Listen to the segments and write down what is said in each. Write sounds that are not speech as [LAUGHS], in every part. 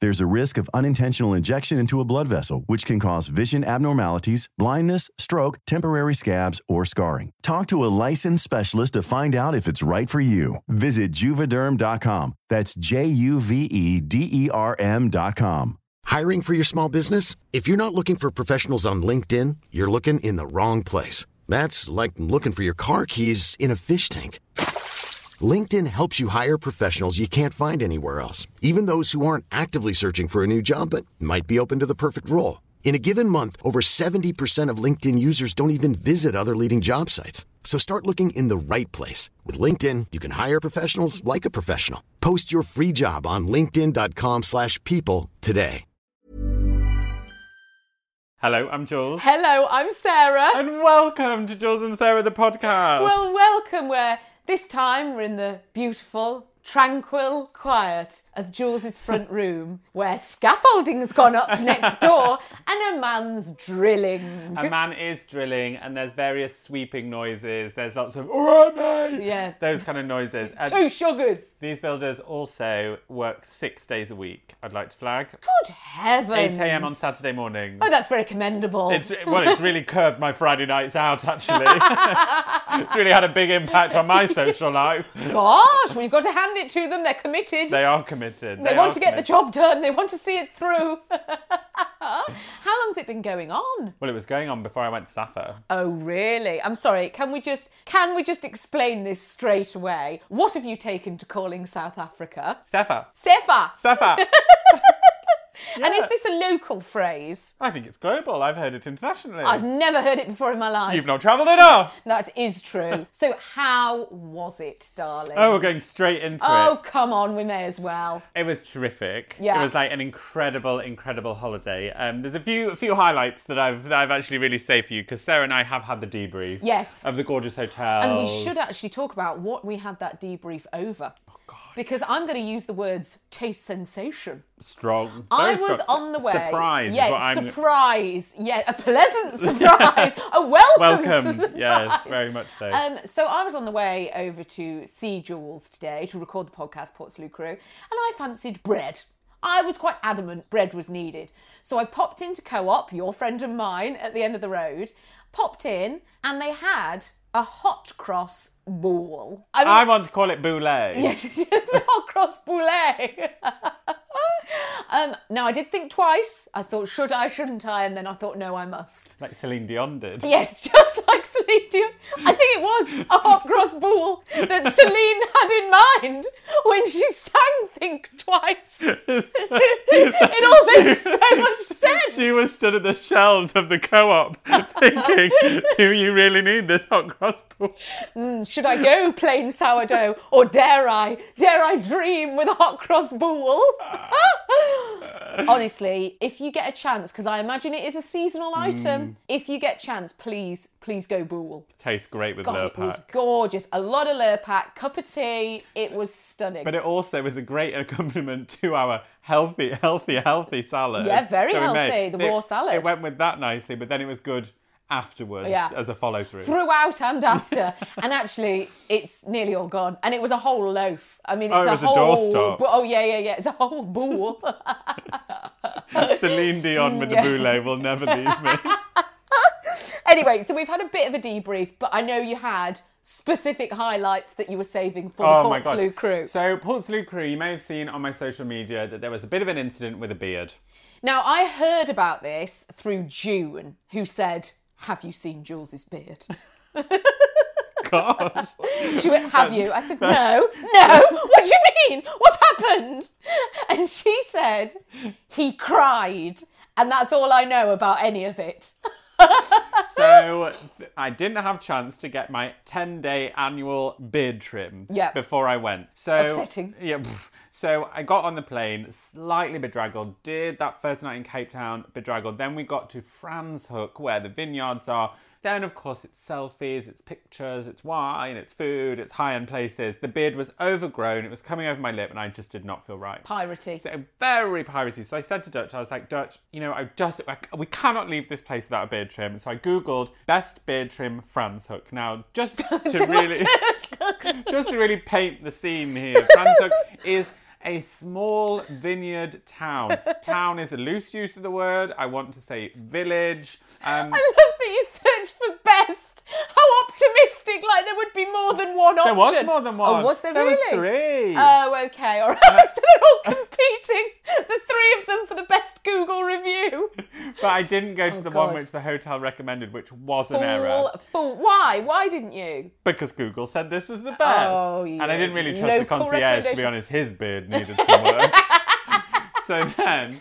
There's a risk of unintentional injection into a blood vessel, which can cause vision abnormalities, blindness, stroke, temporary scabs, or scarring. Talk to a licensed specialist to find out if it's right for you. Visit juvederm.com. That's J U V E D E R M.com. Hiring for your small business? If you're not looking for professionals on LinkedIn, you're looking in the wrong place. That's like looking for your car keys in a fish tank. LinkedIn helps you hire professionals you can't find anywhere else, even those who aren't actively searching for a new job but might be open to the perfect role. In a given month, over 70% of LinkedIn users don't even visit other leading job sites. So start looking in the right place. With LinkedIn, you can hire professionals like a professional. Post your free job on linkedin.com slash people today. Hello, I'm Jules. Hello, I'm Sarah. And welcome to Jules and Sarah, the podcast. Well, welcome. Where this time we're in the beautiful, tranquil quiet of Jules's front room, where scaffolding has gone up next door [LAUGHS] and a man's drilling. a [LAUGHS] man is drilling, and there's various sweeping noises. There's lots of, all right, mate. Yeah. Those kind of noises. And Two sugars. these builders also work six days a week, I'd like to flag. Good heavens. 8 a.m. on Saturday morning. Oh, that's very commendable. It's well, it's really [LAUGHS] curbed my Friday nights out. Actually, it's really had a big impact on my social life. Gosh, well, you've got to hand it to them. They're committed. They are committed. They are want to get the job done. They want to see it through. [LAUGHS] How long's it been going on? Well, it was going on before I went to Sappho. Oh really? I'm sorry. Can we just can we just explain this straight away? What have you taken to calling South Africa? Sappho. Sefa. [LAUGHS] Sappho. [LAUGHS] And is this a local phrase? I think it's global. I've heard it internationally. I've never heard it before in my life. You've not travelled enough. That is true. [LAUGHS] so how was it, darling? Oh, we're going straight into Oh, it. come on, we may as well. It was terrific. Yeah. It was like an incredible, incredible holiday. Um, there's a few, a few highlights that I've, that I've actually really saved for you because Sarah and I have had the debrief. Yes. Of the gorgeous hotel. And we should actually talk about what we had that debrief over. Oh, God. Because I'm going to use the words taste sensation. Strong. I Very was strong. on the way. Surprise. is Yes, what I'm- surprise. Yeah, a pleasant [LAUGHS] surprise. a [LAUGHS] welcome. Welcome. surprise. Yes, very much so. Um, so I was on the way over to see Jules today to record the podcast Portslade Crew, and I fancied bread. I was quite adamant bread was needed. So I popped into Co-op, your friend and mine, at the end of the road, popped in, and they had a hot cross ball. I mean, I want to call it boulet. [LAUGHS] Yes, the hot cross boulet. [LAUGHS] um, now I did think twice. I thought, should I, shouldn't I? And then I thought, no, I must. Like Celine Dion did. Yes, [LAUGHS] just like I think it was a hot cross bowl that Celine had in mind when she sang Think Twice. [LAUGHS] it all makes so [LAUGHS] much sense. She was stood at the shelves of the co-op [LAUGHS] thinking, do you really need this hot cross ball? Mm, should I go plain sourdough or dare I? Dare I dream with a hot cross bowl? Honestly, if you get a chance, because I imagine it is a seasonal item, mm. if you get chance, please, please go bowl. Tastes great with God, it was gorgeous. A lot of Lurpak, cup of tea. It was stunning. But it also was a great accompaniment to our healthy, healthy, healthy salad. Yeah, very made. healthy, the It- raw salad. It went with that nicely, but then it was good afterwards Yeah. as a follow through. Throughout and [LAUGHS] after, and actually, it's nearly all gone. And it was a whole loaf. I mean, Oh, it's it a a whole. doorstop. oh yeah, yeah, yeah. It's a whole bowl. [LAUGHS] Celine Dion with [LAUGHS] yeah. the boulet will never leave me. Anyway, so we've had a bit of a debrief, but I know you had specific highlights that you were saving for oh the. Portslade crew. So Portslade crew, you may have seen on my social media that there was a bit of an incident with a beard. Now, I heard about this through June, who said, Have you seen Jules's beard? [LAUGHS] God. She went, Have you? I said, No, no. What do you mean? What happened? And she said, He cried. And that's all I know about any of it. [LAUGHS] so I didn't have chance to get my 10 day annual beard trim before I went. So Upsetting. Yeah. So I got on the plane, slightly bedraggled, did that first night in Cape Town, bedraggled. Then we got to Franschhoek, where the vineyards are. Then, of course, it's selfies, it's pictures, it's wine, it's food, it's high end places. The beard was overgrown, it was coming over my lip, and I just did not feel right. Piratey. So very piratey. So I said to Dutch, I was like, Dutch, you know, I just I, we cannot leave this place without a beard trim. And So I googled best beard trim Franschhoek. Now, just [LAUGHS] to really, [LAUGHS] just to really paint the scene here, Franschhoek is a small vineyard town. [LAUGHS] town is a loose use of the word. I want to say village. Um, I love that you search for best. [LAUGHS] How optimistic! Like there would be more than one option. there was more than one. Oh, was there, there really? was three. Oh, okay, all right. [LAUGHS] so they're all competing, the three of them, for the best Google review. [LAUGHS] but I didn't go to Oh, the one which the hotel recommended, which was an error. Fool. Why? Why didn't you? Because Google said this was the best. Oh, And I didn't really trust the Local concierge, to be honest. His beard needed some work. so then,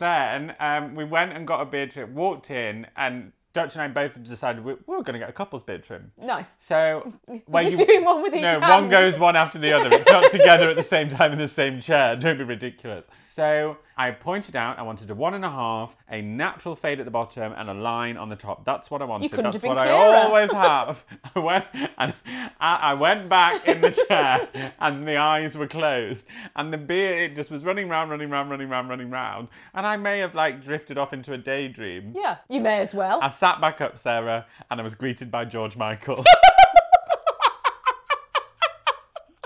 then um, we went and got a beard trim, walked in, and Dutch and I both decided we, we were going to get a couple's trim. Nice. So, [LAUGHS] when he doing one with each other? no, hand? one goes one after the other. It's not [LAUGHS] together at the same time in the same chair. Don't be ridiculous. So I pointed out I wanted a one and a half, a natural fade at the bottom, and a line on the top. That's what I wanted. couldn't That's have been what I always [LAUGHS] have. I went and I, I went back in the chair, and the eyes were closed, and the beard it just was running round, running round, running round, running round, and I may have like drifted off into a daydream. Yeah, you may as well. I sat back up, Sarah, and I was greeted by George Michael. [LAUGHS]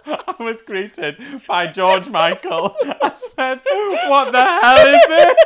[LAUGHS] I was greeted by George Michael. [LAUGHS] I said, What the hell is this?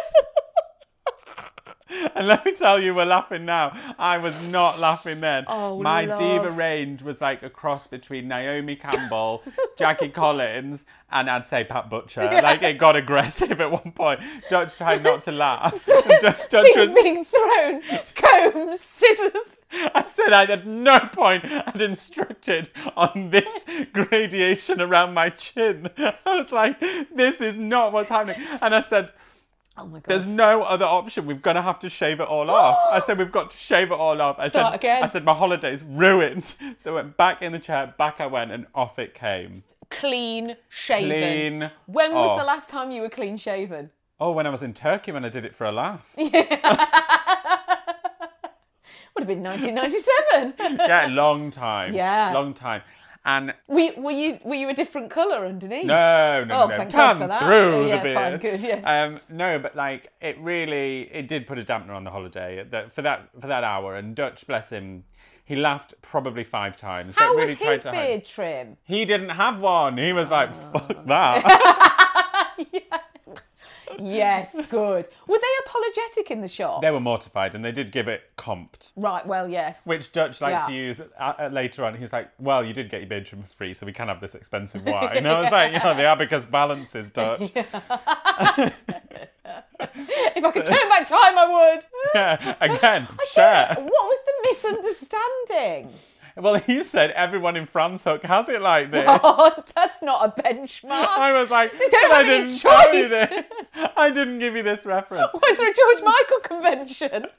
And let me tell you, we're laughing now. I was not laughing then. Oh, My love. diva range was like a cross between Naomi Campbell, Jackie [LAUGHS] Collins, and I'd say Pat Butcher. Like it got aggressive at one point. Dutch tried not to laugh. Dutch, Dutch Things was, being thrown, combs, scissors. [LAUGHS] I said I at no point had instructed on this [LAUGHS] gradation around my chin. [LAUGHS] I was like, this is not what's happening. And I said, Oh my god. there's no other option. We're going to have to shave it all off. I said, we've got to shave it all off. I Start said, again. I said, my holiday's ruined. So I went back in the chair, back I went, and off it came. Clean shaven. Clean When was off. the last time you were clean shaven? Oh, when I was in Turkey when I did it for a laugh. Would have been 1997. [LAUGHS] yeah, long time. Yeah. Long time. And were, you, were you were you a different colour underneath? No, no, Oh, no. thank God for that. through Yeah, the beard. fine, good, yes. Um, no, but like it really, it did put a dampener on the holiday that, for that for that hour. And Dutch, bless him, he laughed probably five times. but How really was his to hide- beard trim? He didn't have one. He was like, "Fuck that." [LAUGHS] [LAUGHS] Yes, good. Were they apologetic in the shop? they were mortified, and they did give it comped. Right, well, yes. Which Dutch likes Yeah. to use uh, uh, later on. He's like, "Well, you did get your trim free, so we can have this expensive [LAUGHS] wine." And I was like, "Yeah, the abacus is Dutch." [LAUGHS] if I could turn back time, I would. [LAUGHS] Yeah, again, share. What was the misunderstanding? [LAUGHS] Well, he said everyone in Franschhoek has it like this. [LAUGHS] Oh, that's not a benchmark. I was like, don't "But I any didn't tell you choice." this. I didn't give you this reference. Was there a George Michael convention? [LAUGHS]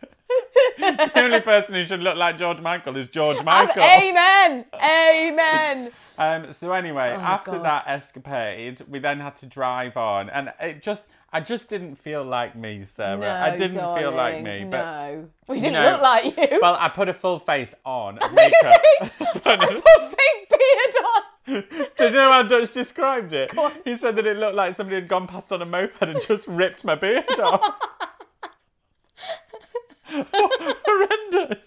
The only person who should look like George Michael is George Michael. amen. Amen. Um, so anyway, after Oh, God. that escapade, we then had to drive on, and it just, I just didn't feel like me, Sarah. No, I didn't feel like me. But no, we didn't know, look like you. well, I put a full face on, [LAUGHS] I [LAUGHS] put a full fake beard on. [LAUGHS] Do you know how Dutch described it? He said that it looked like somebody had gone past on a moped and just ripped my beard off. Horrendous.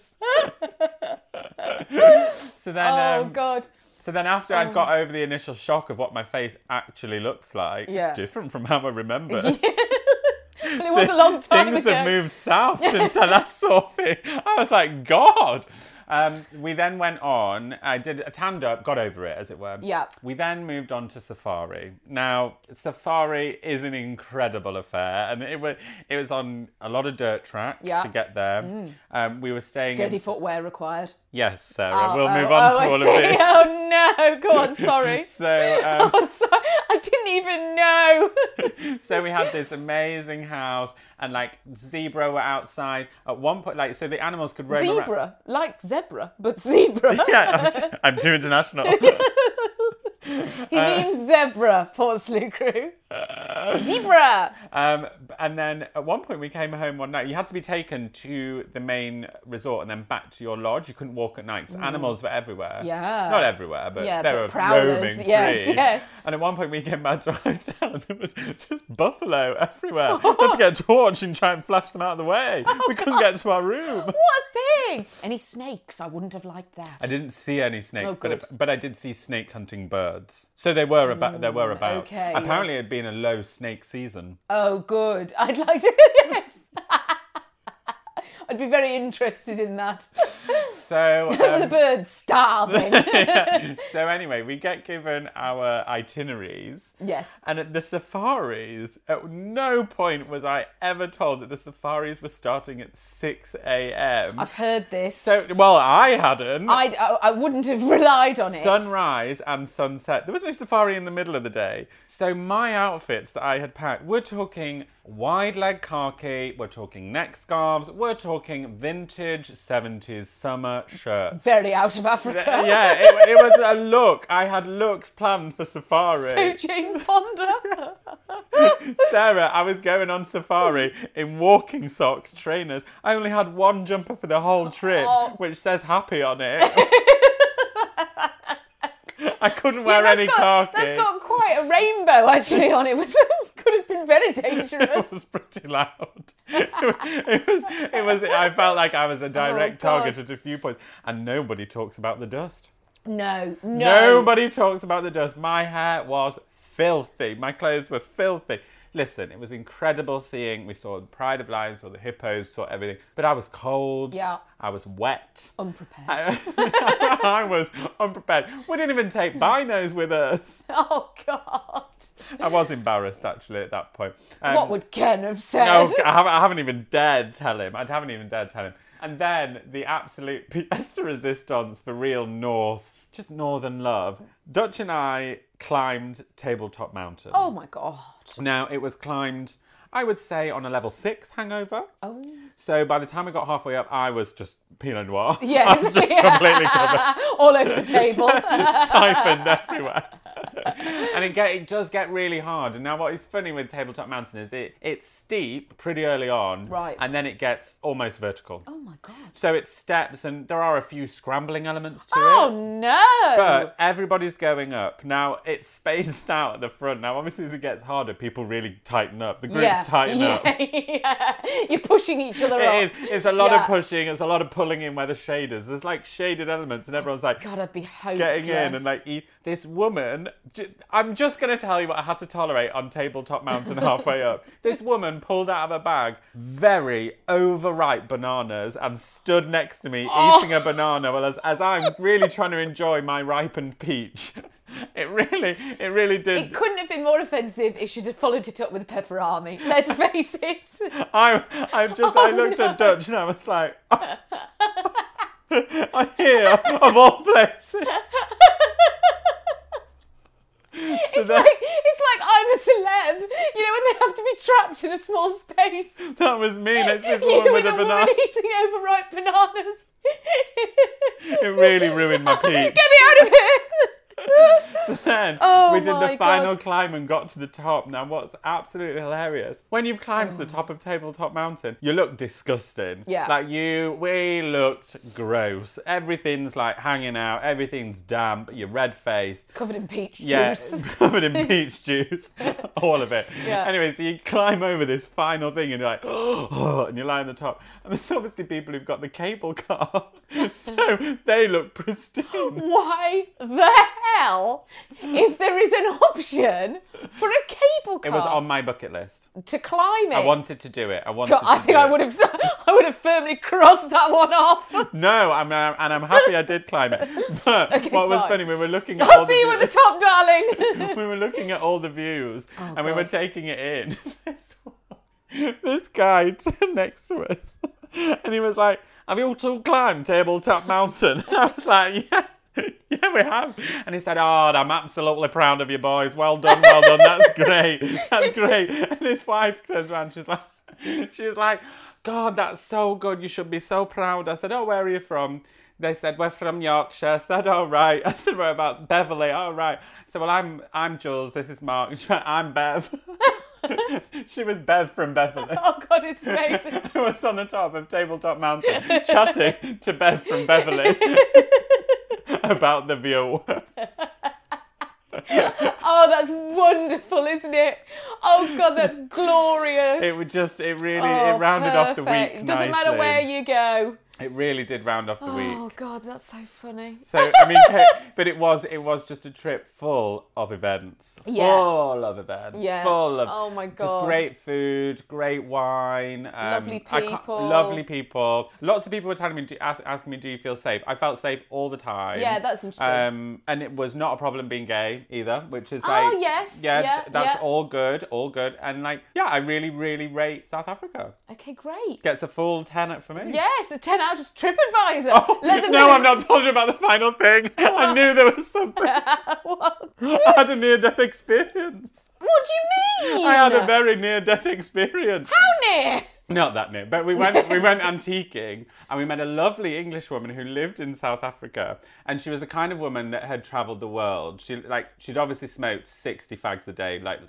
so then, Oh um, God. So then after I'd got over the initial shock of what my face actually looks like, Yeah. it's different from how I remember. [LAUGHS] Well, it [LAUGHS] was a long time Things ago. have moved south [LAUGHS] since I last saw it. I was like, God. Um, we then went on. I did a tanned up, got over it, as it were. Yeah. We then moved on to Safari. Now, Safari is an incredible affair, and it was it was on a lot of dirt track Yeah. Mm. to get there. Um, we were staying. Steady In, footwear required. Yes, Sarah. Oh, we'll oh, move on oh, to I all see. of this. [LAUGHS] Oh no! Go on. [LAUGHS] Sorry. So, [LAUGHS] um, Oh, sorry. I didn't even know. so we had this amazing house, and like zebra were outside at one point. Like, so the animals could roam around. zebra, like zebra, but zebra. Yeah, I'm, I'm too international. [LAUGHS] He means zebra, Portslade crew. zebra. Um, and then at one point we came home one night. You had to be taken to the main resort and then back to your lodge. You couldn't walk at night 'cause animals were everywhere. Mm. Yeah. Not everywhere, but Yeah, they but were prowlers, roaming yes, free. yes. And at one point we came back to our hotel and there was just buffalo everywhere. [LAUGHS] we had to get a torch and try and flash them out of the way. we couldn't get to our room. [LAUGHS] What a thing! Any snakes? I wouldn't have liked that. I didn't see any snakes, Oh, but, but I did see snake hunting birds. So they were about. There were about. Mm, okay, Apparently, yes. it had been a low snake season. Oh, good. [LAUGHS] I'd like to. [LAUGHS] Yes. [LAUGHS] I'd be very interested in that. So [LAUGHS] With the um, birds starving. [LAUGHS] so anyway, we get given our itineraries. yes. And at the safaris, at no point was I ever told that the safaris were starting at 6 a.m. I've heard this. So, well, I hadn't. I'd, I, I wouldn't have relied on it. Sunrise and sunset. There was no safari in the middle of the day. So my outfits that I had packed, we're talking wide leg khaki, we're talking neck scarves, we're talking vintage 70s summer shirts. Very out of Africa. yeah, it, it was a look. I had looks planned for safari. So Jane Fonda. [LAUGHS] Sarah, I was going on safari in walking socks, trainers. I only had one jumper for the whole trip, Oh. which says happy on it. [LAUGHS] I couldn't wear that's any got, khaki. That's got quite a rainbow actually on it. Was could have been very dangerous. [LAUGHS] it was pretty loud. [LAUGHS] It was, it was, I felt like I was a [LAUGHS] direct Oh, target at a few points. And nobody talks about the dust. No, no. Nobody talks about the dust. My hair was filthy. My clothes were filthy. Listen, it was incredible seeing. We saw the Pride of Lions, saw the hippos, saw everything. But I was cold. Yeah. I was wet. Unprepared. I, [LAUGHS] I was unprepared. We didn't even take binos with us. [LAUGHS] oh God. I was embarrassed actually at that point. Um, what would Ken have said? No, I haven't, I haven't even dared tell him. I haven't even dared tell him. And then the absolute [LAUGHS] pièce de resistance for real North, just Northern love. Dutch and I climbed Tabletop Mountain. Oh my God. Now, it was climbed, I would say, on a level six hangover. Oh. So by the time we got halfway up, I was just Pinot Noir. [LAUGHS] Yes. [LAUGHS] I completely covered [LAUGHS] All over the table. siphoned everywhere. and it, get, it does get really hard. And now, what is funny with Tabletop Mountain is it it's steep pretty early on, Right. And then it gets almost vertical. oh my God. So it's steps, and there are a few scrambling elements to Oh it. Oh no. But everybody's going up. Now it's spaced out at the front. Now, obviously, as it gets harder, people really tighten up. The groups yeah. Tighten yeah. up. [LAUGHS] yeah. You're pushing each other up. It is. It's a lot Yeah. of pushing. It's a lot of pulling in where the shaders. There's like shaded elements, and everyone's like, God, I'd be hopeless. getting in and like eat. This woman, I'm just going to tell you what I had to tolerate on Tabletop Mountain halfway up. [LAUGHS] This woman pulled out of a bag very overripe bananas and stood next to me Oh. eating a banana while as, as I'm really trying to enjoy my ripened peach. [LAUGHS] [LAUGHS] It really, it really did. It couldn't have been more offensive. It should have followed it up with a Pepperami. Let's face it. [LAUGHS] I, I just, I Oh, looked at. Dutch and I was like, [LAUGHS] I hear of all places. It's that- like it's like I'm a celeb. You know when they have to be trapped in a small space. That was me this You woman with a a banana. eating overripe bananas. It really ruined my peach. Get me out of here! [LAUGHS] then Oh we did the final God. climb and got to the top. Now, what's absolutely hilarious when you've climbed Oh. to the oh. top of Tabletop Mountain, you look disgusting. Yeah. like you, we looked gross. Everything's like hanging out. Everything's damp. You're red faced. Covered in peach Yeah, juice. [LAUGHS] covered in [LAUGHS] peach juice, all of it. Yeah. Anyway, so you climb over this final thing, and you're like, oh, [GASPS] and you lie on the top, and there's obviously people who've got the cable car. so they look pristine. Why the hell, if there is an option for a cable car It was on my bucket list. to climb it? I wanted to do it. I wanted. God, I think I would have, [LAUGHS] I would have firmly crossed that one off. [LAUGHS] No, I'm, uh, and I'm happy I did climb it. [LAUGHS] But Okay, what was funny, we were looking at all I'll the see you views- at the top, darling. we were looking at all the views and we were Oh, taking it in. this, this guy next to us, and he was like, "Have you all climbed Tabletop Mountain?" I was like, "Yeah." [LAUGHS] Yeah, we have. And he said, Oh, I'm absolutely proud of you boys. Well done, well done. That's great. That's great. [LAUGHS] And his wife turns around, she's like, [LAUGHS] She's like, God, that's so good. You should be so proud. I said, Oh, where are you from? They said, We're from Yorkshire. I said, Oh, right. I said, We're about Beverly. Oh, right. I said, Well, I'm, I'm Jules. This is Mark. I'm Bev. she was Bev from Beverly. oh God, it's amazing. I was on the top of Tabletop Mountain chatting to Bev from Beverly [LAUGHS] about the view. [LAUGHS] Oh, that's wonderful, isn't it? Oh God, that's [LAUGHS] glorious. It would just, it really, Oh, it rounded off the perfect. week. Doesn't matter where you go. It really did round off the week. Oh. God, that's so funny. So I mean, [LAUGHS] but it was it was just a trip full of events, Yeah. full of events, Yeah. full of Oh my God. great food, great wine, um, Lovely people. lovely people. Lots of people were telling me, do, ask, asking me, "Do you feel safe?" I felt safe all the time. Yeah, that's interesting. Um, and it was not a problem being gay either, which is Oh, yes, yeah, yeah, that's yeah. all good, all good, and like, yeah, I really, really rate South Africa. Okay, great. Gets a full ten out for me. Yes, a ten out of TripAdvisor. Oh, Let them no. I'm not told you about the final thing. [LAUGHS] I knew there was something. [LAUGHS] what? I had a near death experience. What do you mean? I had a very near death experience. How near? Not that near, but we went we went antiquing and we met a lovely English woman who lived in South Africa and she was the kind of woman that had travelled the world. She like she'd obviously smoked sixty fags a day, like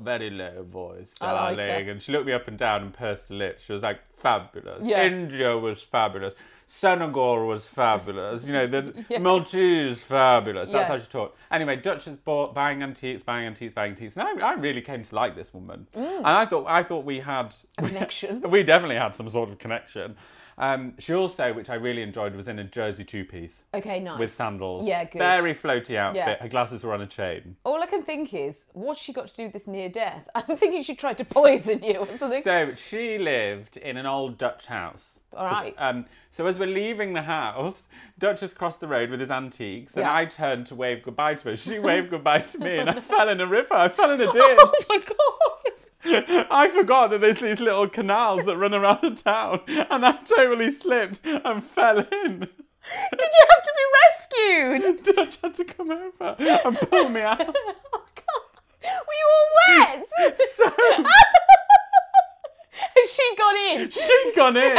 very low voice, oh, like darling. it. and she looked me up and down and pursed her lips. She was like fabulous. Yeah. India was fabulous. Senegal was fabulous. You know, the [LAUGHS] Yes. Maltese fabulous. That's how she talked. Anyway, Duchess bought buying antiques, buying antiques, buying antiques. And I, I really came to like this woman. And I thought I thought we had Mm. A connection. [LAUGHS] we definitely had some sort of connection. Um, she also, which I really enjoyed, was in a jersey two-piece Okay, nice. with sandals. Yeah, good. Very floaty outfit. Yeah. Her glasses were on a chain. All I can think is, what's she got to do with this near death? [LAUGHS] I'm thinking she tried to poison you or something. So she lived in an old Dutch house. All right. Um, so as we're leaving the house, [LAUGHS] Duchess crossed the road with his antiques, and Yeah. I turned to wave goodbye to her. She [LAUGHS] waved goodbye to me, and I fell in a river. I fell in a ditch. oh my god! [LAUGHS] I forgot that there's these little canals that run around the town, and I totally slipped and fell in. [LAUGHS] Did you have to be rescued? [LAUGHS] Dutch had to come over and pull me out. Oh god! Were you all wet? So Has she got in? she'd gone in.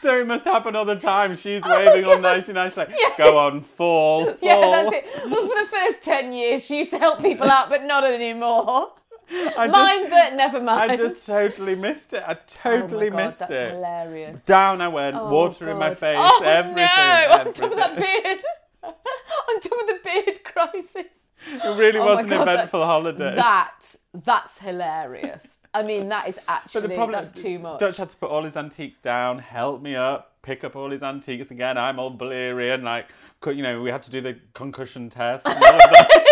So it must happen all the time. She's oh, waving all God. nicey, nice, like, go on, fall, fall. Yeah, that's it. Well, for the first 10 years, she used to help people out, but not anymore. I just, Mind that, never mind. I just totally missed it. I oh totally my God, missed that's it. hilarious. Down I went, Oh, water in my God. face, oh, everything. no! [LAUGHS] On top of that beard. [LAUGHS] On top of the beard crisis. It really Oh was an God, eventful holiday. That, that's hilarious. I mean, that is actually [LAUGHS] But the problem that's too much. Dutch had to put all his antiques down, help me up, pick up all his antiques again. I'm all Valerian, like, you know, we had to do the concussion test. And all of that.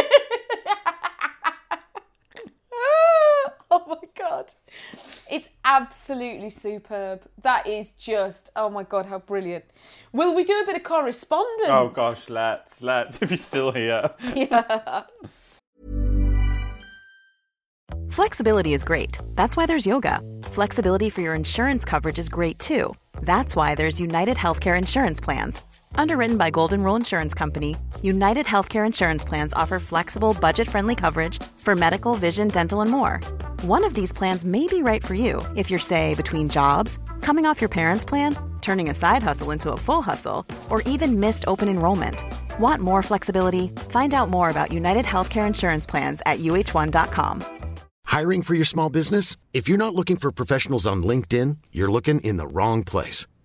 oh my god. It's absolutely superb. That is just, oh my god, how brilliant. Will we do a bit of correspondence? oh gosh, let's, let's, [LAUGHS] if you're still here. Yeah. Flexibility is great. That's why there's yoga. Flexibility for your insurance coverage is great too. That's why there's United Healthcare Insurance Plans. Underwritten by Golden Rule Insurance Company, United Healthcare Insurance Plans offer flexible, budget friendly coverage for medical, vision, dental, and more. One of these plans may be right for you if you're, say, between jobs, coming off your parents' plan, turning a side hustle into a full hustle, or even missed open enrollment. Want more flexibility? Find out more about United Healthcare Insurance Plans at uh1.com. Hiring for your small business? If you're not looking for professionals on LinkedIn, you're looking in the wrong place.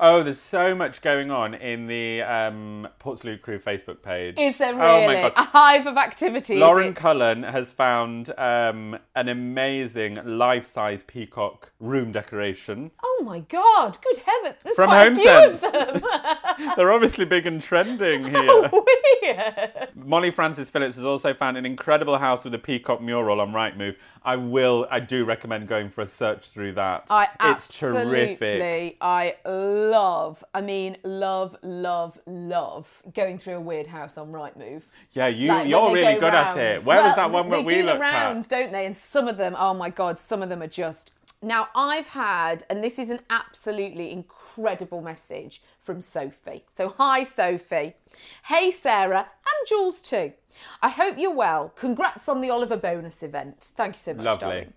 Oh, there's so much going on in the um, Crew Facebook page. Is there Oh really my a hive of activity? Lauren? Cullen has found um, an amazing life-size peacock room decoration. Oh my god! Good heavens! There's From quite a few of HomeSense. them. [LAUGHS] [LAUGHS] They're obviously big and trending here. Weird. Molly Francis Phillips has also found an incredible house with a peacock mural on Rightmove. I will, I do recommend going for a search through that. I it's absolutely, terrific. I love. I mean, love, love, love going through a weird house on Rightmove. Yeah, you, like, you're really go good rounds. at it. Where Well, was that one they, we they do looked the rounds, at? don't they? And some of them, oh my god, some of them are just. Now I've had, and this is an absolutely incredible message from Sophie. So hi Sophie, hey Sarah, and Jules too. I hope you're well. Congrats on the Oliver bonus event. Thank you so much, Lovely. darling.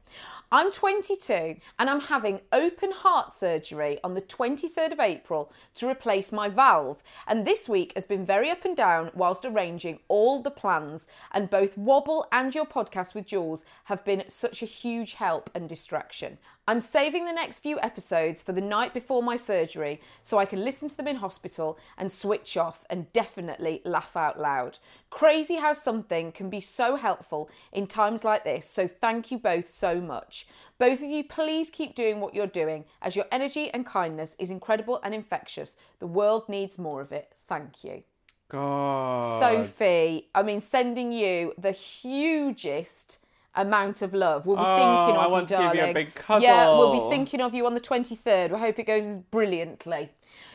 I'm 22 and I'm having open heart surgery on the 23rd of April to replace my valve. And this week has been very up and down whilst arranging all the plans. And both Wobble and your podcast with Jules have been such a huge help and distraction. I'm saving the next few episodes for the night before my surgery so I can listen to them in hospital and switch off and definitely laugh out loud. Crazy how something can be so helpful in times like this, so thank you both so much. Both of you, please keep doing what you're doing as your energy and kindness is incredible and infectious. The world needs more of it. Thank you. God. Sophie, I mean, sending you the hugest amount of love. We'll be Oh, thinking I of want you, to give you a darling. big cuddle. Yeah, we'll be thinking of you on the 23rd. We hope it goes as brilliantly.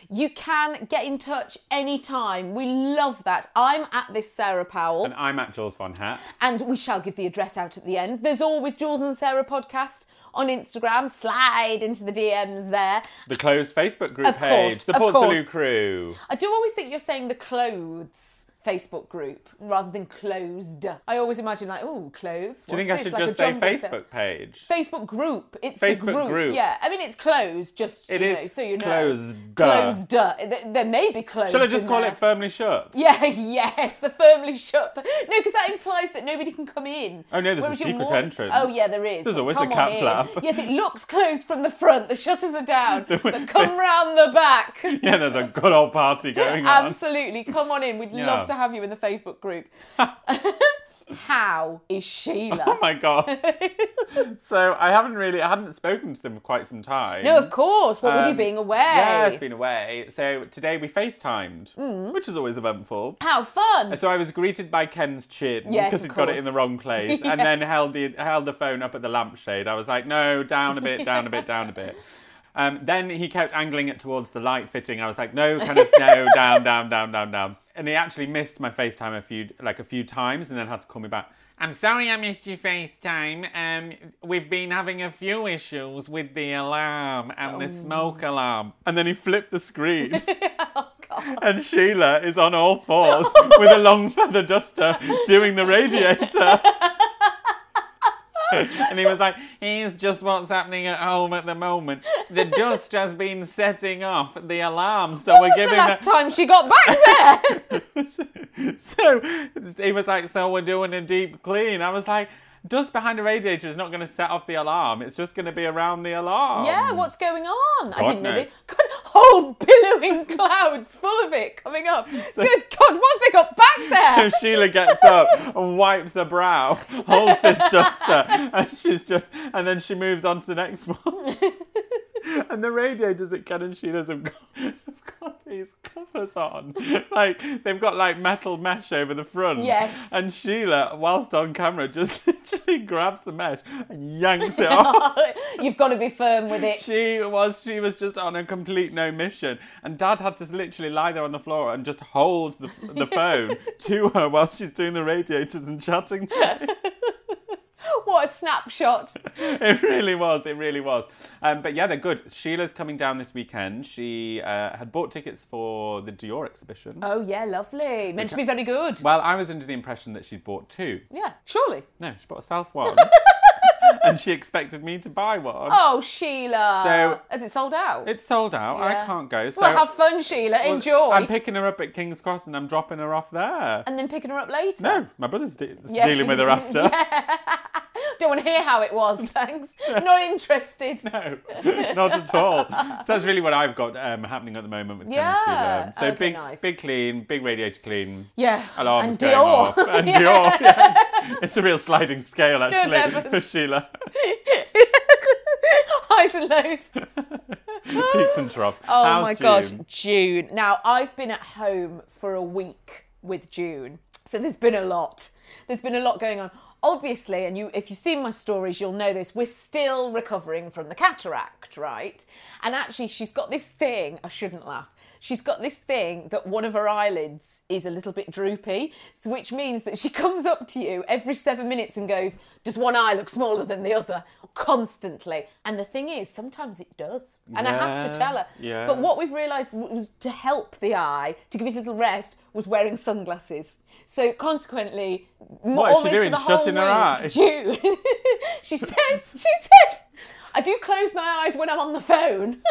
You can get in touch anytime. We love that. I'm at this Sarah Powell, And I'm at Jules Von Hep. and we shall give the address out at the end. There's always Jules and Sarah podcast on Instagram. Slide into the DMs there. The closed Facebook group Of page. course, the Port Salut. Crew. I do always think you're saying the clothes Facebook group rather than closed. I always imagine like, oh, clothes. Do you think I should Like just say. Facebook page? Facebook group. It's the Facebook group. group. Yeah, I mean it's closed. Just It you is know, so you know. closed. Closed. There, may be closed. Shall I just call there. it firmly shut? [LAUGHS] Yeah, yes, the firmly shut. No, because that implies that nobody can come in. Oh, no, there's a Whereas you're secret more- entrance. Oh yeah, there is. There's always a cat flap. [LAUGHS] Yes, it looks closed from the front. The shutters are down, [LAUGHS] but come round the back. Yeah, there's a good old party going on. Absolutely, come on in. We'd Yeah. love to have you in the Facebook group. [LAUGHS] How is Sheila? Oh my god. [LAUGHS] so I haven't really, I hadn't spoken to them for quite some time. no, of course. What with you Um, being away? Yeah, it's been away. So today we FaceTimed, Mm. which is always eventful. How fun! So I was greeted by Ken's chin Yes, because he'd got it in the wrong place, [LAUGHS] and then held the held the phone up at the lampshade. I was like, no, down a bit, down a bit, down a bit. Um, then he kept angling it towards the light fitting. I was like, no, kind of no, down, down, down, down, down. And he actually missed my FaceTime a few like a few times, and then had to call me back. I'm sorry I missed your FaceTime. Um, we've been having a few issues with the alarm and the smoke alarm. And then he flipped the screen. [LAUGHS] And Sheila is on all fours [LAUGHS] with a long feather duster doing the radiator. [LAUGHS] [LAUGHS] and he was like, here's just what's happening at home at the moment. The dust has been setting off the alarm, so we're When was the giving last the- time she got back there? [LAUGHS] so he was like, so we're doing a deep clean. I was like, dust behind a radiator is not going to set off the alarm. It's just going to be around the alarm. yeah, what's going on? I didn't know they got whole [LAUGHS] billowing clouds full of it coming up. [LAUGHS] Good God, what have they got back So there? [LAUGHS] Sheila gets up and wipes her brow, holds this duster, and she's just, and then she moves on to the next one. [LAUGHS] and the radiators at Ken and Sheila's have got, have got these covers on. [LAUGHS] Like they've got like metal mesh over the front. Yes. And Sheila, whilst on camera, just [LAUGHS] literally grabs the mesh and yanks it off. You've got to be firm with it. She was she was just on a complete no mission, and Dad had to literally lie there on the floor and just hold the, the phone to her while she's doing the radiators and chatting. What a snapshot. [LAUGHS] it really was. It really was. Um, but yeah, they're good. Sheila's coming down this weekend. She uh, had bought tickets for the Dior exhibition. Oh, yeah, lovely. Meant to be very good. Well, I was under the impression that she'd bought two. Yeah, surely. No, she bought herself one. [LAUGHS] and she expected me to buy one. Oh, Sheila. So- Has it sold out? It's sold out. Yeah. I can't go. So well, have fun, Sheila. Well, Enjoy. I'm picking her up at King's Cross and I'm dropping her off there. and then picking her up later. No, my brother's de- Yeah, dealing with her [LAUGHS] after. Yeah. [LAUGHS] Don't want to hear how it was, thanks. Not interested. [LAUGHS] No, not at all. So that's really what I've got um, happening at the moment with Yeah. Um, so okay, big, nice. big clean, big radiator clean. Yeah. Alarms and going Dior. off. And [LAUGHS] Yeah. Dior. yeah. It's a real sliding scale actually for Sheila. Highs and lows. Peaks and troughs. Oh How's my gosh, June? June. Now, I've been at home for a week with June. So there's been a lot. There's been a lot going on. Obviously, and you if you've seen my stories, you'll know this, we're still recovering from the cataract, right? And actually she's got this thing, I shouldn't laugh. She's got this thing that one of her eyelids is a little bit droopy, so which means that she [LAUGHS] comes up to you every seven minutes and goes, Does one eye look smaller than the other? Constantly. And the thing is, sometimes it does. And I have to tell her. yeah. But what we've realised was to help the eye, to give it a little rest, was wearing sunglasses. So consequently, What is she almost doing, for the whole shutting her week? [LAUGHS] June, [LAUGHS] she says, she says, I do close my eyes when I'm on the phone.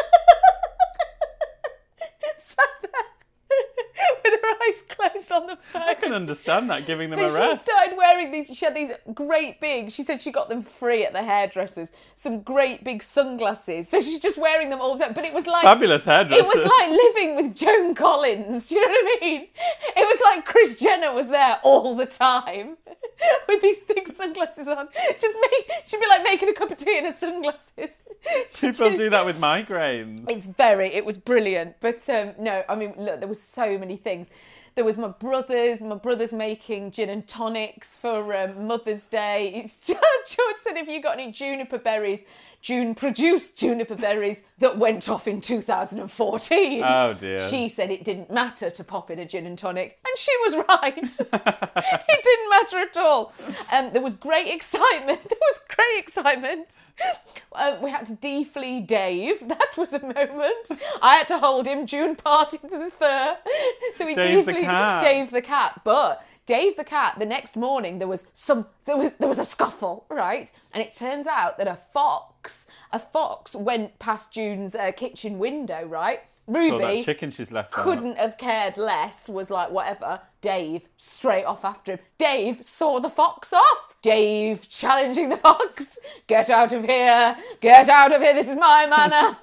[LAUGHS] [LAUGHS] With her eyes closed on the phone. I can understand that, giving them But a rest. she started wearing these. She had these great big. She said she got them free at the hairdressers. Some great big sunglasses. So she's just wearing them all the time. But it was like Fabulous It was like living with Joan Collins. Do you know what I mean? It was like Kris Jenner was there all the time [LAUGHS] [LAUGHS] with these big sunglasses on. Just make. She'd be like making a cup of tea in her sunglasses. [LAUGHS] She People just- do that with migraines. it's very, it was brilliant. But um, no, I mean, look, there was so many things. There was my brothers, my brothers making gin and tonics for um, Mother's Day. It's, [LAUGHS] George said, Have you got any juniper berries? June produced juniper berries that went off in 2014. Oh, dear. She said it didn't matter to pop in a gin and tonic, and she was right. [LAUGHS] it didn't matter at all. Um, there was great excitement. [LAUGHS] There was great excitement. Um, we had to deflee Dave. [LAUGHS] That was a moment. I had to hold him. June parted the fur, so we Dave the defleed cat. Dave the cat. But Dave the cat. The next morning there was some. There was there was a scuffle, right? And it turns out that a fox, a fox went past June's uh, kitchen window, right? Ruby chicken she's left couldn't have cared less, was like, whatever. Dave, straight off after him. Dave saw the fox off. Dave challenging the fox. Get out of here. Get out of here. This is my manor.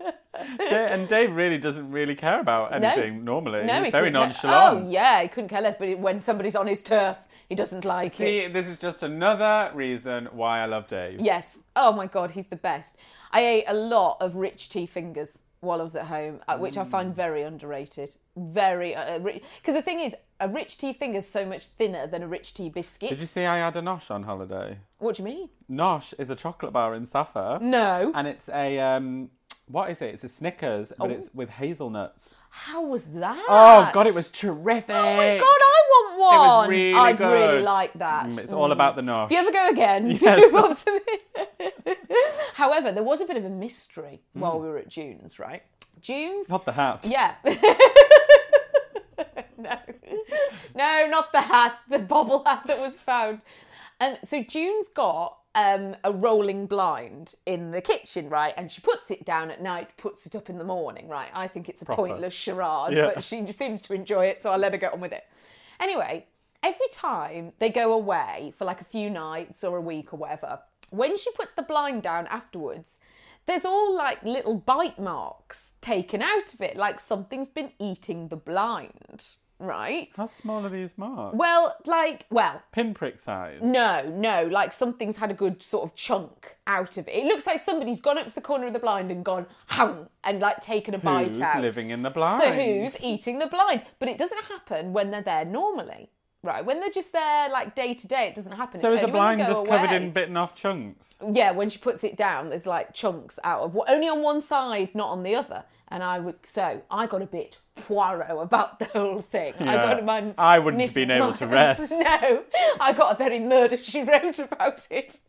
[LAUGHS] [LAUGHS] [LAUGHS] And Dave really doesn't really care about anything normally. no, He's he very care- nonchalant. Oh, yeah, he couldn't care less. But when somebody's on his turf, he doesn't like See, it. this is just another reason why I love Dave. Yes. Oh my God, he's the best. I ate a lot of rich tea fingers while I was at home, uh, which I Mm. find very underrated. Very. Because the thing is, a rich tea finger is so much thinner than a rich tea biscuit. Did you see I had a Nosh on holiday? What do you mean? Nosh is a chocolate bar in Safa. No. And it's a, um, what is it? It's a Snickers, but Oh. it's with hazelnuts. How was that? Oh, God, it was terrific. Oh my god, I want one. It was really I'd good. really like that. Mm, It's all about the Nosh. If you ever go again, [LAUGHS] Yes. do in. [LAUGHS] However, there was a bit of a mystery Mm. while we were at June's, right? June's. Not the hat. Yeah. [LAUGHS] no. No, not the hat, the bobble hat that was found. And so June's got um, a rolling blind in the kitchen, right? And she puts it down at night, puts it up in the morning, right? I think it's a pointless charade, Yeah. but she just seems to enjoy it, so I let her get on with it. Anyway, every time they go away for like a few nights or a week or whatever, when she puts the blind down afterwards, there's all like little bite marks taken out of it, like something's been eating the blind. Right? How small are these marks? Well, like, well, Pinprick size. no, no, like something's had a good sort of chunk out of it. It looks like somebody's gone up to the corner of the blind and gone, hum, and like taken a bite out. Who's living in the blind? So who's eating the blind? But it doesn't happen when they're there normally, right? When they're just there like day to day, it doesn't happen. So It's is the blind just covered in bitten off chunks? Yeah, when she puts it down, there's like chunks out of only on one side, not on the other. And I would so I got a bit Poirot about the whole thing. I got my I wouldn't Miss have been able to [LAUGHS] rest. no, I got a very murder she wrote about it,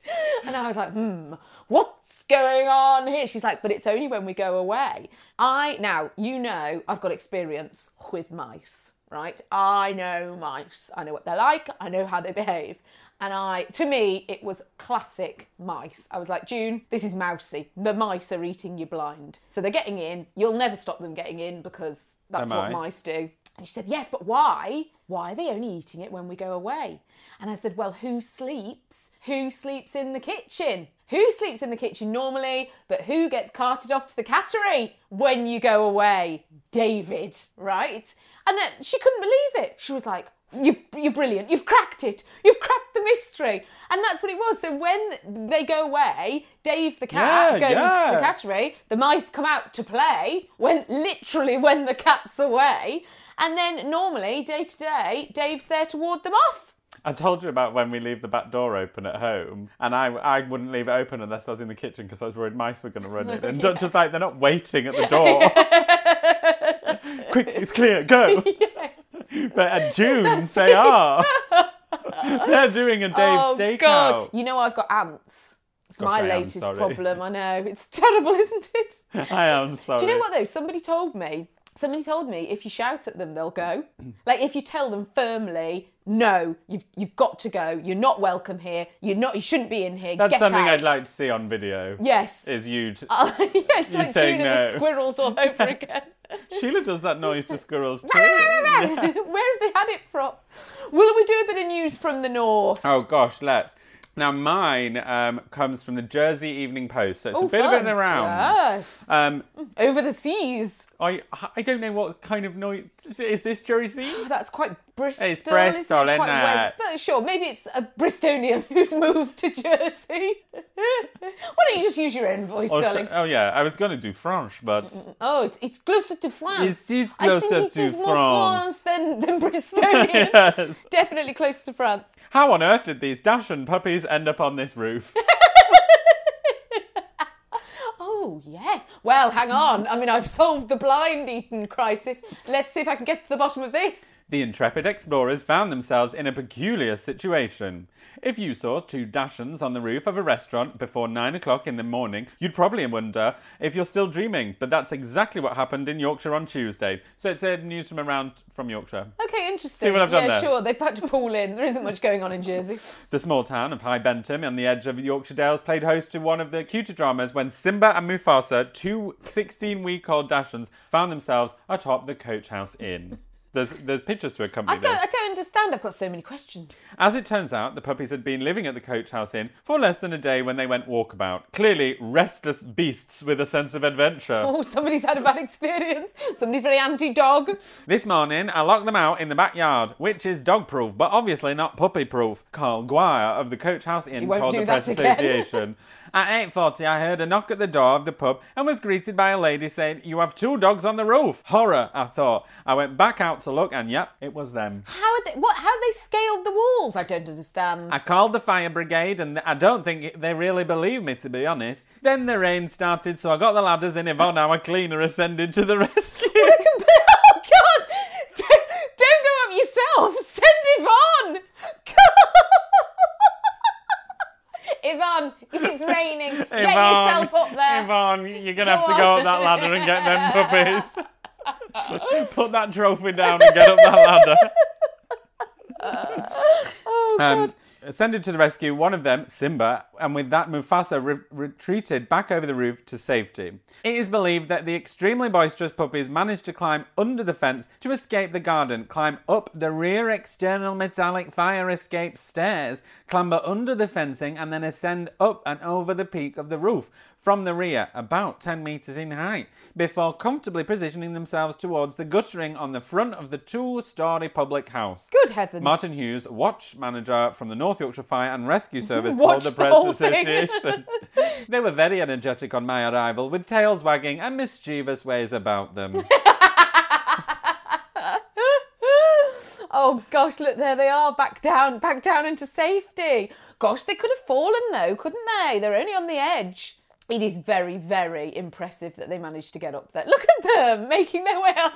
and I was like, hmm, what's going on here? She's like, but it's only when we go away. I now you know I've got experience with mice, right? I know mice. I know what they're like. I know how they behave. And I, to me, it was classic mice. I was like, June, this is mousy. The mice are eating you blind. So they're getting in. You'll never stop them getting in because that's They're what mice. mice do. And she said, Yes, but why? Why are they only eating it when we go away? And I said, Well, who sleeps? Who sleeps in the kitchen? Who sleeps in the kitchen normally, but who gets carted off to the cattery when you go away? David, right? And uh, she couldn't believe it. She was like, You've, you're brilliant. You've cracked it. You've cracked the mystery. And that's what it was. So when they go away, Dave the cat Yeah, goes to the cattery. The mice come out to play when literally when the cat's away. And then normally, day to day, Dave's there to ward them off. I told you about when we leave the back door open at home, and I, I wouldn't leave it open unless I was in the kitchen because I was worried mice were going to run in. And [LAUGHS] Dutch was like, they're not waiting at the door. [LAUGHS] Quick, it's clear, go. [LAUGHS] [LAUGHS] But at June's, they are. they're doing a Dave oh stakeout. God! You know I've got ants. It's Gosh, my I latest problem. I know it's [LAUGHS] terrible, isn't it? [LAUGHS] I am sorry. Do you know what though? Somebody told me. Somebody told me if you shout at them, they'll go. [CLEARS THROAT] Like if you tell them firmly, no, you've you've got to go. You're not welcome here. You're not. You shouldn't be in here. That's Get something out. I'd like to see on video. Yes. Is you. [LAUGHS] T- uh, yeah, it's like saying June and the squirrels all [LAUGHS] over again. Sheila does that noise to squirrels [LAUGHS] too. Where have they had it from? Will we do a bit of news from the north? Oh gosh, let's. Now mine um, comes from the Jersey Evening Post, so it's Oh, a bit of fun. an around. Yes. Um, Over the seas. I I don't know what kind of noise is this Jersey. That's quite Bristol. It's isn't it? Bristol, It's quite isn't West. it? But sure, maybe it's a Bristolian [LAUGHS] who's moved to Jersey. [LAUGHS] Why don't you just use your own voice, Oh, darling? oh yeah, I was going to do French, but Oh, it's, it's closer to France. It is I closer think it to is more France. France than, than Bristolian. [LAUGHS] yes. Definitely closer to France. How on earth did these Dachshund puppies end up on this roof? [LAUGHS] Oh, yes. Well, hang on. I mean, I've solved the blind eaten crisis. Let's see if I can get to the bottom of this. The intrepid explorers found themselves in a peculiar situation. If you saw two Dachshunds on the roof of a restaurant before nine o'clock in the morning, you'd probably wonder if you're still dreaming. But that's exactly what happened in Yorkshire on Tuesday. So it's uh, news from around from Yorkshire. Okay, interesting. See what I've done yeah, there? sure. They've had to pull in. There isn't much going on in Jersey. The small town of High Bentham on the edge of Yorkshire Dales played host to one of the cuter dramas when Simba and Mufasa, two 16 week old Dachshunds, found themselves atop the Coach House Inn. [LAUGHS] There's, there's pictures to I accompany don't, this. I don't understand. I've got so many questions. As it turns out, the puppies had been living at the Coach House Inn for less than a day when they went walkabout. Clearly, restless beasts with a sense of adventure. Oh, somebody's had a bad experience. Somebody's very anti-dog. This morning, I locked them out in the backyard, which is dog proof, but obviously not puppy proof. Carl Guire of the Coach House Inn told the Press again. [LAUGHS] Association. At 8.40, I heard a knock at the door of the pub and was greeted by a lady saying, You have two dogs on the roof. Horror, I thought. I went back out to look, and yep, it was them. How had they? What? How had they scaled the walls? I don't understand. I called the fire brigade, and I don't think they really believed me, to be honest. Then the rain started, so I got the ladders, in and Yvonne, our cleaner, ascended to the [LAUGHS] rescue. [LAUGHS] oh God! [LAUGHS] Don't, don't go up yourself. Send Yvonne. Yvonne, it's [LAUGHS] raining. Get yourself up there. Yvonne, you're going to have Go to go up that ladder and get them puppies. [LAUGHS] Put that trophy down and get up that ladder. [LAUGHS] Oh Um, God. Ascended to the rescue, one of them, Simba, and with that, Mufasa re- retreated back over the roof to safety. It is believed that the extremely boisterous puppies managed to climb under the fence to escape the garden, climb up the rear external metallic fire escape stairs, clamber under the fencing, and then ascend up and over the peak of the roof. From the rear, about 10 metres in height, before comfortably positioning themselves towards the guttering on the front of the two story public house. Good heavens. Martin Hughes, watch manager from the North Yorkshire Fire and Rescue [LAUGHS] Service, told the Press. Association. [LAUGHS] they were very energetic on my arrival, with tails wagging and mischievous ways about them. [LAUGHS] Oh gosh, look there they are, back down, back down into safety. Gosh, they could have fallen though, couldn't they? They're only on the edge. It is very, very impressive that they managed to get up there. [LAUGHS] Look at them making their way out.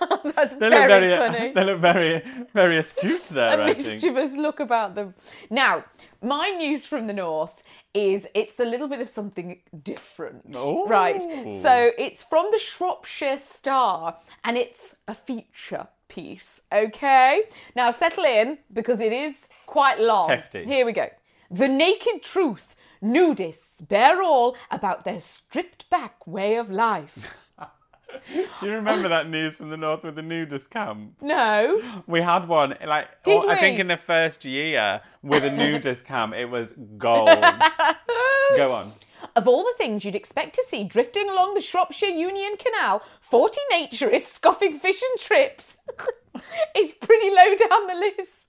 Oh, [LAUGHS] that's They very, very, uh, funny. [LAUGHS] they look very, very astute there. a I think. mischievous look about them. Now, my news from the north is it's a little bit of something different. Oh. Right. So it's from the Shropshire Star and it's a feature piece. Okay. Now settle in because it is quite long. Hefty. Here we go. The naked truth. Nudists bear all about their stripped back way of life. [LAUGHS] Do you remember that news from the north with the nudist camp? No. We had one like oh, Did oh, I think in the first year with a nudist camp, it was gold. [LAUGHS] Go on. Of all the things you'd expect to see drifting along the Shropshire Union Canal, 40 naturists scoffing fish and trips [LAUGHS] is pretty low down the list.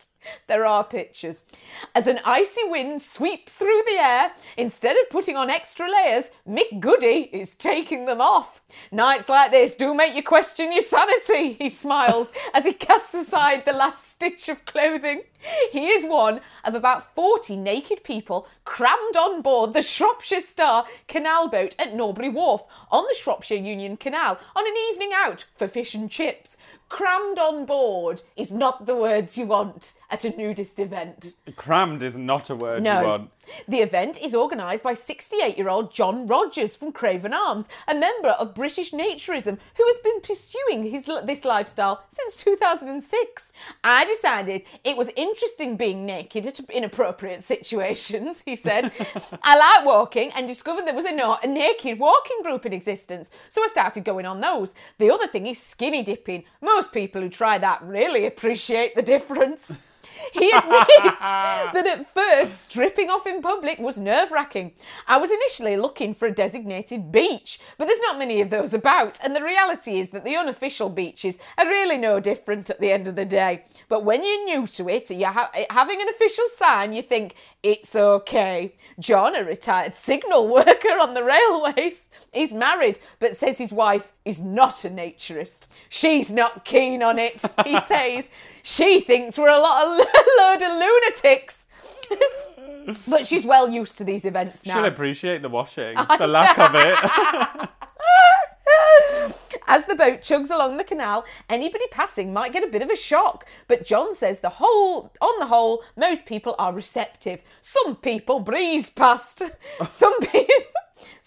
There are pictures. As an icy wind sweeps through the air, instead of putting on extra layers, Mick Goody is taking them off. Nights like this do make you question your sanity, he smiles as he casts aside the last stitch of clothing. He is one of about 40 naked people crammed on board the Shropshire Star canal boat at Norbury Wharf on the Shropshire Union Canal on an evening out for fish and chips. Crammed on board is not the words you want at a nudist event. Crammed is not a word No. you want. The event is organised by 68 year old John Rogers from Craven Arms, a member of British Naturism who has been pursuing his, this lifestyle since 2006. I decided it was interesting being naked at inappropriate situations, he said. I like walking and discovered there was a, no- a naked walking group in existence, so I started going on those. The other thing is skinny dipping. Most people who try that really appreciate the difference. [LAUGHS] [LAUGHS] He admits [LAUGHS] that at first stripping off in public was nerve wracking. I was initially looking for a designated beach, but there's not many of those about, and the reality is that the unofficial beaches are really no different at the end of the day. But when you're new to it, you're ha- having an official sign, you think it's okay. John, a retired signal [LAUGHS] worker on the railways, he's married, but says his wife is not a naturist. She's not keen on it, he [LAUGHS] says. She thinks we're a lot of [LAUGHS] load of lunatics. but she's well used to these events now. She'll appreciate the washing, the lack of it. As the boat chugs along the canal, anybody passing might get a bit of a shock. But John says the whole, on the whole, most people are receptive. Some people breeze past. [LAUGHS] Some people.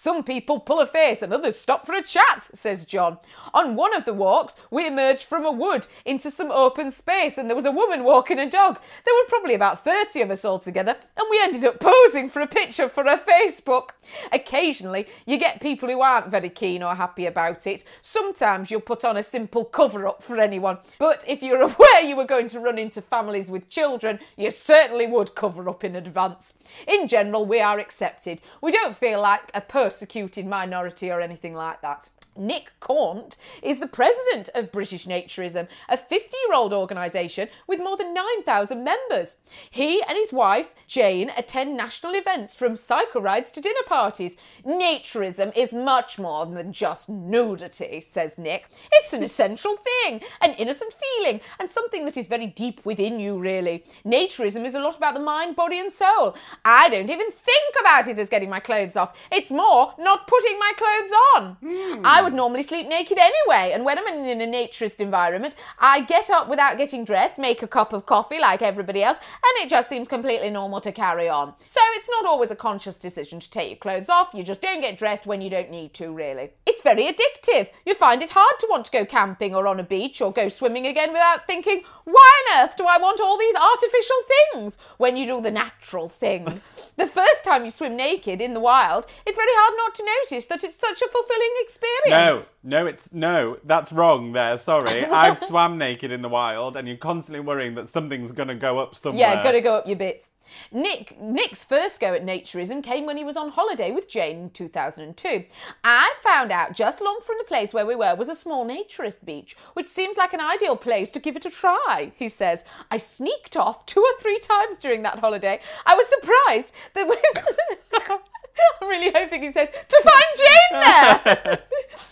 Some people pull a face and others stop for a chat, says John. On one of the walks, we emerged from a wood into some open space and there was a woman walking a dog. There were probably about 30 of us all together and we ended up posing for a picture for her Facebook. Occasionally, you get people who aren't very keen or happy about it. Sometimes you'll put on a simple cover up for anyone. But if you're [LAUGHS] aware you were going to run into families with children, you certainly would cover up in advance. In general, we are accepted. We don't feel like a persecuted minority or anything like that. Nick Cornt is the president of British Naturism, a 50 year old organisation with more than 9,000 members. He and his wife, Jane, attend national events from cycle rides to dinner parties. Naturism is much more than just nudity, says Nick. It's an essential thing, an innocent feeling, and something that is very deep within you, really. Naturism is a lot about the mind, body, and soul. I don't even think about it as getting my clothes off. It's more not putting my clothes on. Hmm. I would normally sleep naked anyway, and when I'm in a naturist environment, I get up without getting dressed, make a cup of coffee like everybody else, and it just seems completely normal to carry on. So it's not always a conscious decision to take your clothes off, you just don't get dressed when you don't need to, really. It's very addictive. You find it hard to want to go camping or on a beach or go swimming again without thinking, why on earth do I want all these artificial things when you do the natural thing? [LAUGHS] the first time you swim naked in the wild, it's very hard hard not to notice that it's such a fulfilling experience. No, no, it's no. That's wrong. There, sorry. [LAUGHS] I've swam naked in the wild, and you're constantly worrying that something's gonna go up somewhere. Yeah, gotta go up your bits. Nick Nick's first go at naturism came when he was on holiday with Jane in 2002. I found out just along from the place where we were was a small naturist beach, which seemed like an ideal place to give it a try, he says. I sneaked off two or three times during that holiday. I was surprised that [LAUGHS] [LAUGHS] [LAUGHS] I'm really hoping he says, to find Jane there!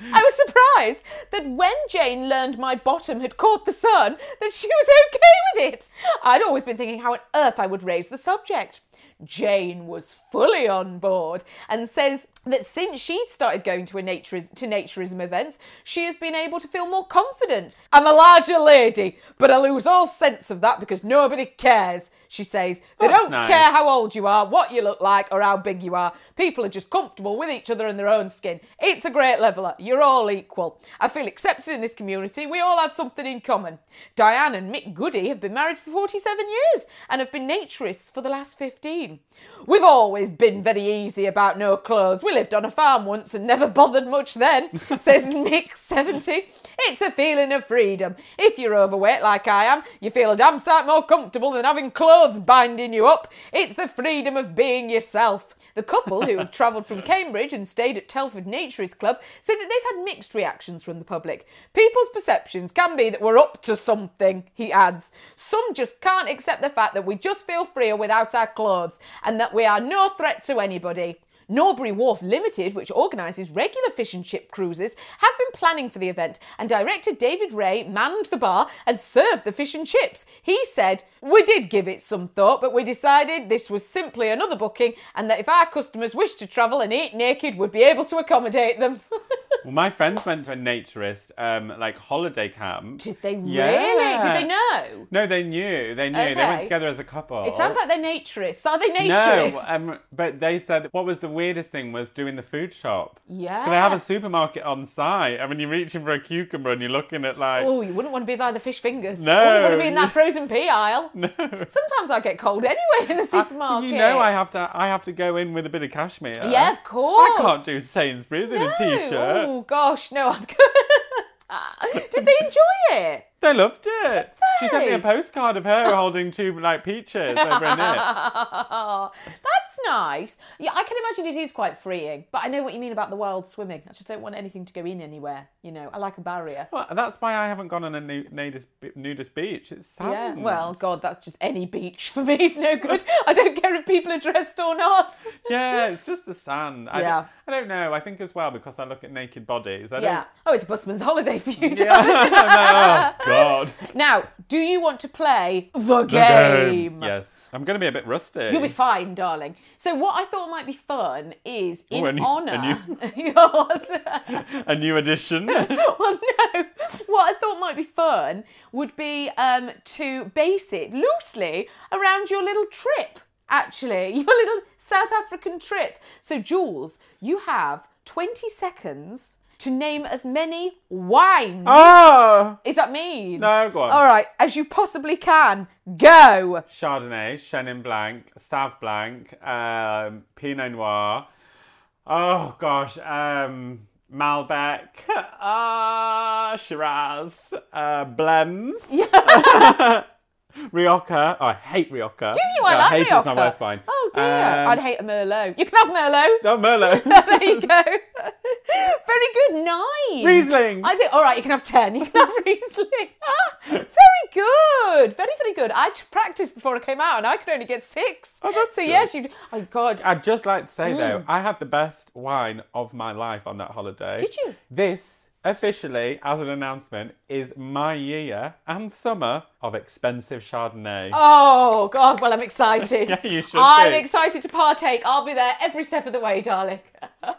[LAUGHS] I was surprised that when Jane learned my bottom had caught the sun, that she was okay with it. I'd always been thinking how on earth I would raise the subject. Jane was fully on board and says that since she'd started going to a naturism, to naturism events, she has been able to feel more confident. I'm a larger lady, but I lose all sense of that because nobody cares. She says oh, they That's don't nice. care how old you are, what you look like, or how big you are. People are just comfortable with each other in their own skin. It's a great leveler. You're all equal. I feel accepted in this community. We all have something in common. Diane and Mick Goody have been married for 47 years and have been naturists for the last 15. We've always been very easy about no clothes. We lived on a farm once and never [LAUGHS] bothered much then, [LAUGHS] says Mick, 70. It's a feeling of freedom. If you're overweight like I am, you feel a damn sight more comfortable than having clothes binding you up. It's the freedom of being yourself. The couple, who have travelled from Cambridge and stayed at Telford Naturist Club, say that they've had mixed reactions from the public. People's perceptions can be that we're up to something, he adds. Some just can't accept the fact that we just feel freer without our clothes and that we are no threat to anybody. Norbury Wharf Limited, which organises regular fish and chip cruises, has been planning for the event, and director David Ray manned the bar and served the fish and chips. He said, We did give it some thought, but we decided this was simply another booking, and that if our customers wished to travel and eat naked, we'd be able to accommodate them. [LAUGHS] Well, my friends went to a naturist, um, like holiday camp. Did they really? Did they know? No, they knew. They knew. They went together as a couple. It sounds like they're naturists. Are they No, naturists? um, but they said what was the weirdest thing was doing the food shop. Yeah. Because they have a supermarket on site, I mean, you're reaching for a cucumber and you're looking at like, Oh, you wouldn't want to be by the fish fingers. No. You wouldn't want to be in that frozen pea aisle. [LAUGHS] no. Sometimes I get cold anyway in the I- supermarket. you know, I have to. I have to go in with a bit of cashmere. Yeah, of course. I can't do Sainsbury's in a No. t-shirt. Oh gosh, no. I'd. [LAUGHS] Did they enjoy it? They loved it. She sent me a postcard of her holding two like peaches over. [LAUGHS] That's nice. Yeah, I can imagine it is quite freeing. But I know what you mean about the wild swimming. I just don't want anything to go in anywhere. You know, I like a barrier. Well, that's why I haven't gone on a nu- nudist, nudist beach. It's sad. Yeah, well, God, that's just any beach for me. [LAUGHS] It's no good. I don't care if people are dressed or not. [LAUGHS] Yeah, it's just the sand. I, Yeah. don't, I don't know. I think as well because I look at naked bodies. I Yeah. Oh, it's a busman's holiday for you. Don't, yeah. I'm like, oh God. [LAUGHS] Now, do you want to play the game? Yes. I'm going to be a bit rusty. You'll be fine, darling. So, what I thought might be fun is in Ooh, a new- a honour. new- [LAUGHS] [LAUGHS] Yours. a new edition. well, no. What I thought might be fun would be um, to base it loosely around your little trip. Actually, your little South African trip. So, Jules, you have 20 seconds to name as many wines. oh! Is that mean? No, go on. All right, as you possibly can. Go. Chardonnay, Chenin Blanc, Sauv Blanc, um, Pinot Noir. Oh gosh, um, Malbec, [LAUGHS] ah, Shiraz, uh, blends. [LAUGHS] [LAUGHS] Rioja. Oh, I hate Rioja. Do you? I No, like hate Rioja. It's my worst wine. Oh dear. Um, I'd hate a Merlot. You can have Merlot. Oh, Merlot. [LAUGHS] there you go. [LAUGHS] Very good. Nine. Riesling. I think. All right. You can have ten. You can have [LAUGHS] Riesling. Very good. Very very good. I practiced before I came out, and I could only get six. Oh, that's so good. yes, you. Oh God. I'd just like to say though, Mm. I had the best wine of my life on that holiday. Did you? This officially, as an announcement, is my year and summer of expensive Chardonnay. Oh God. Well, I'm excited. [LAUGHS] Yeah, you should I'm be. excited to partake. I'll be there every step of the way, darling. [LAUGHS]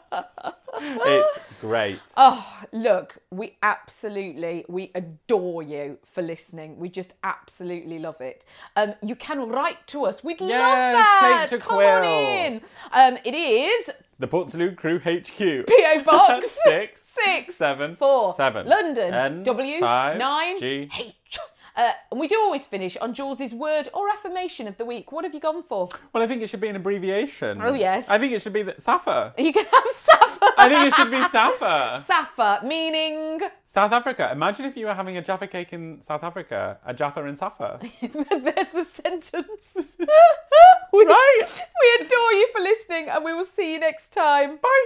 It's great. Oh, look, we absolutely, we adore you for listening. We just absolutely love it. Um, you can write to us. We'd love that. take to Come on in. Um, it is The Portsaloo Crew HQ. PO Box [LAUGHS] Six. Six seven, four seven. London N, W five, nine G. H. Uh, and we do always finish on Jules's word or affirmation of the week. What have you gone for? Well, I think it should be an abbreviation. Oh, yes. I think it should be the, Safa. You can have Safa. I think it should be Safa. [LAUGHS] Safa, meaning South Africa. Imagine if you were having a Jaffa cake in South Africa, a Jaffa in Safa. [LAUGHS] there's the sentence. [LAUGHS] we, Right. We adore you for listening, and we will see you next time. Bye.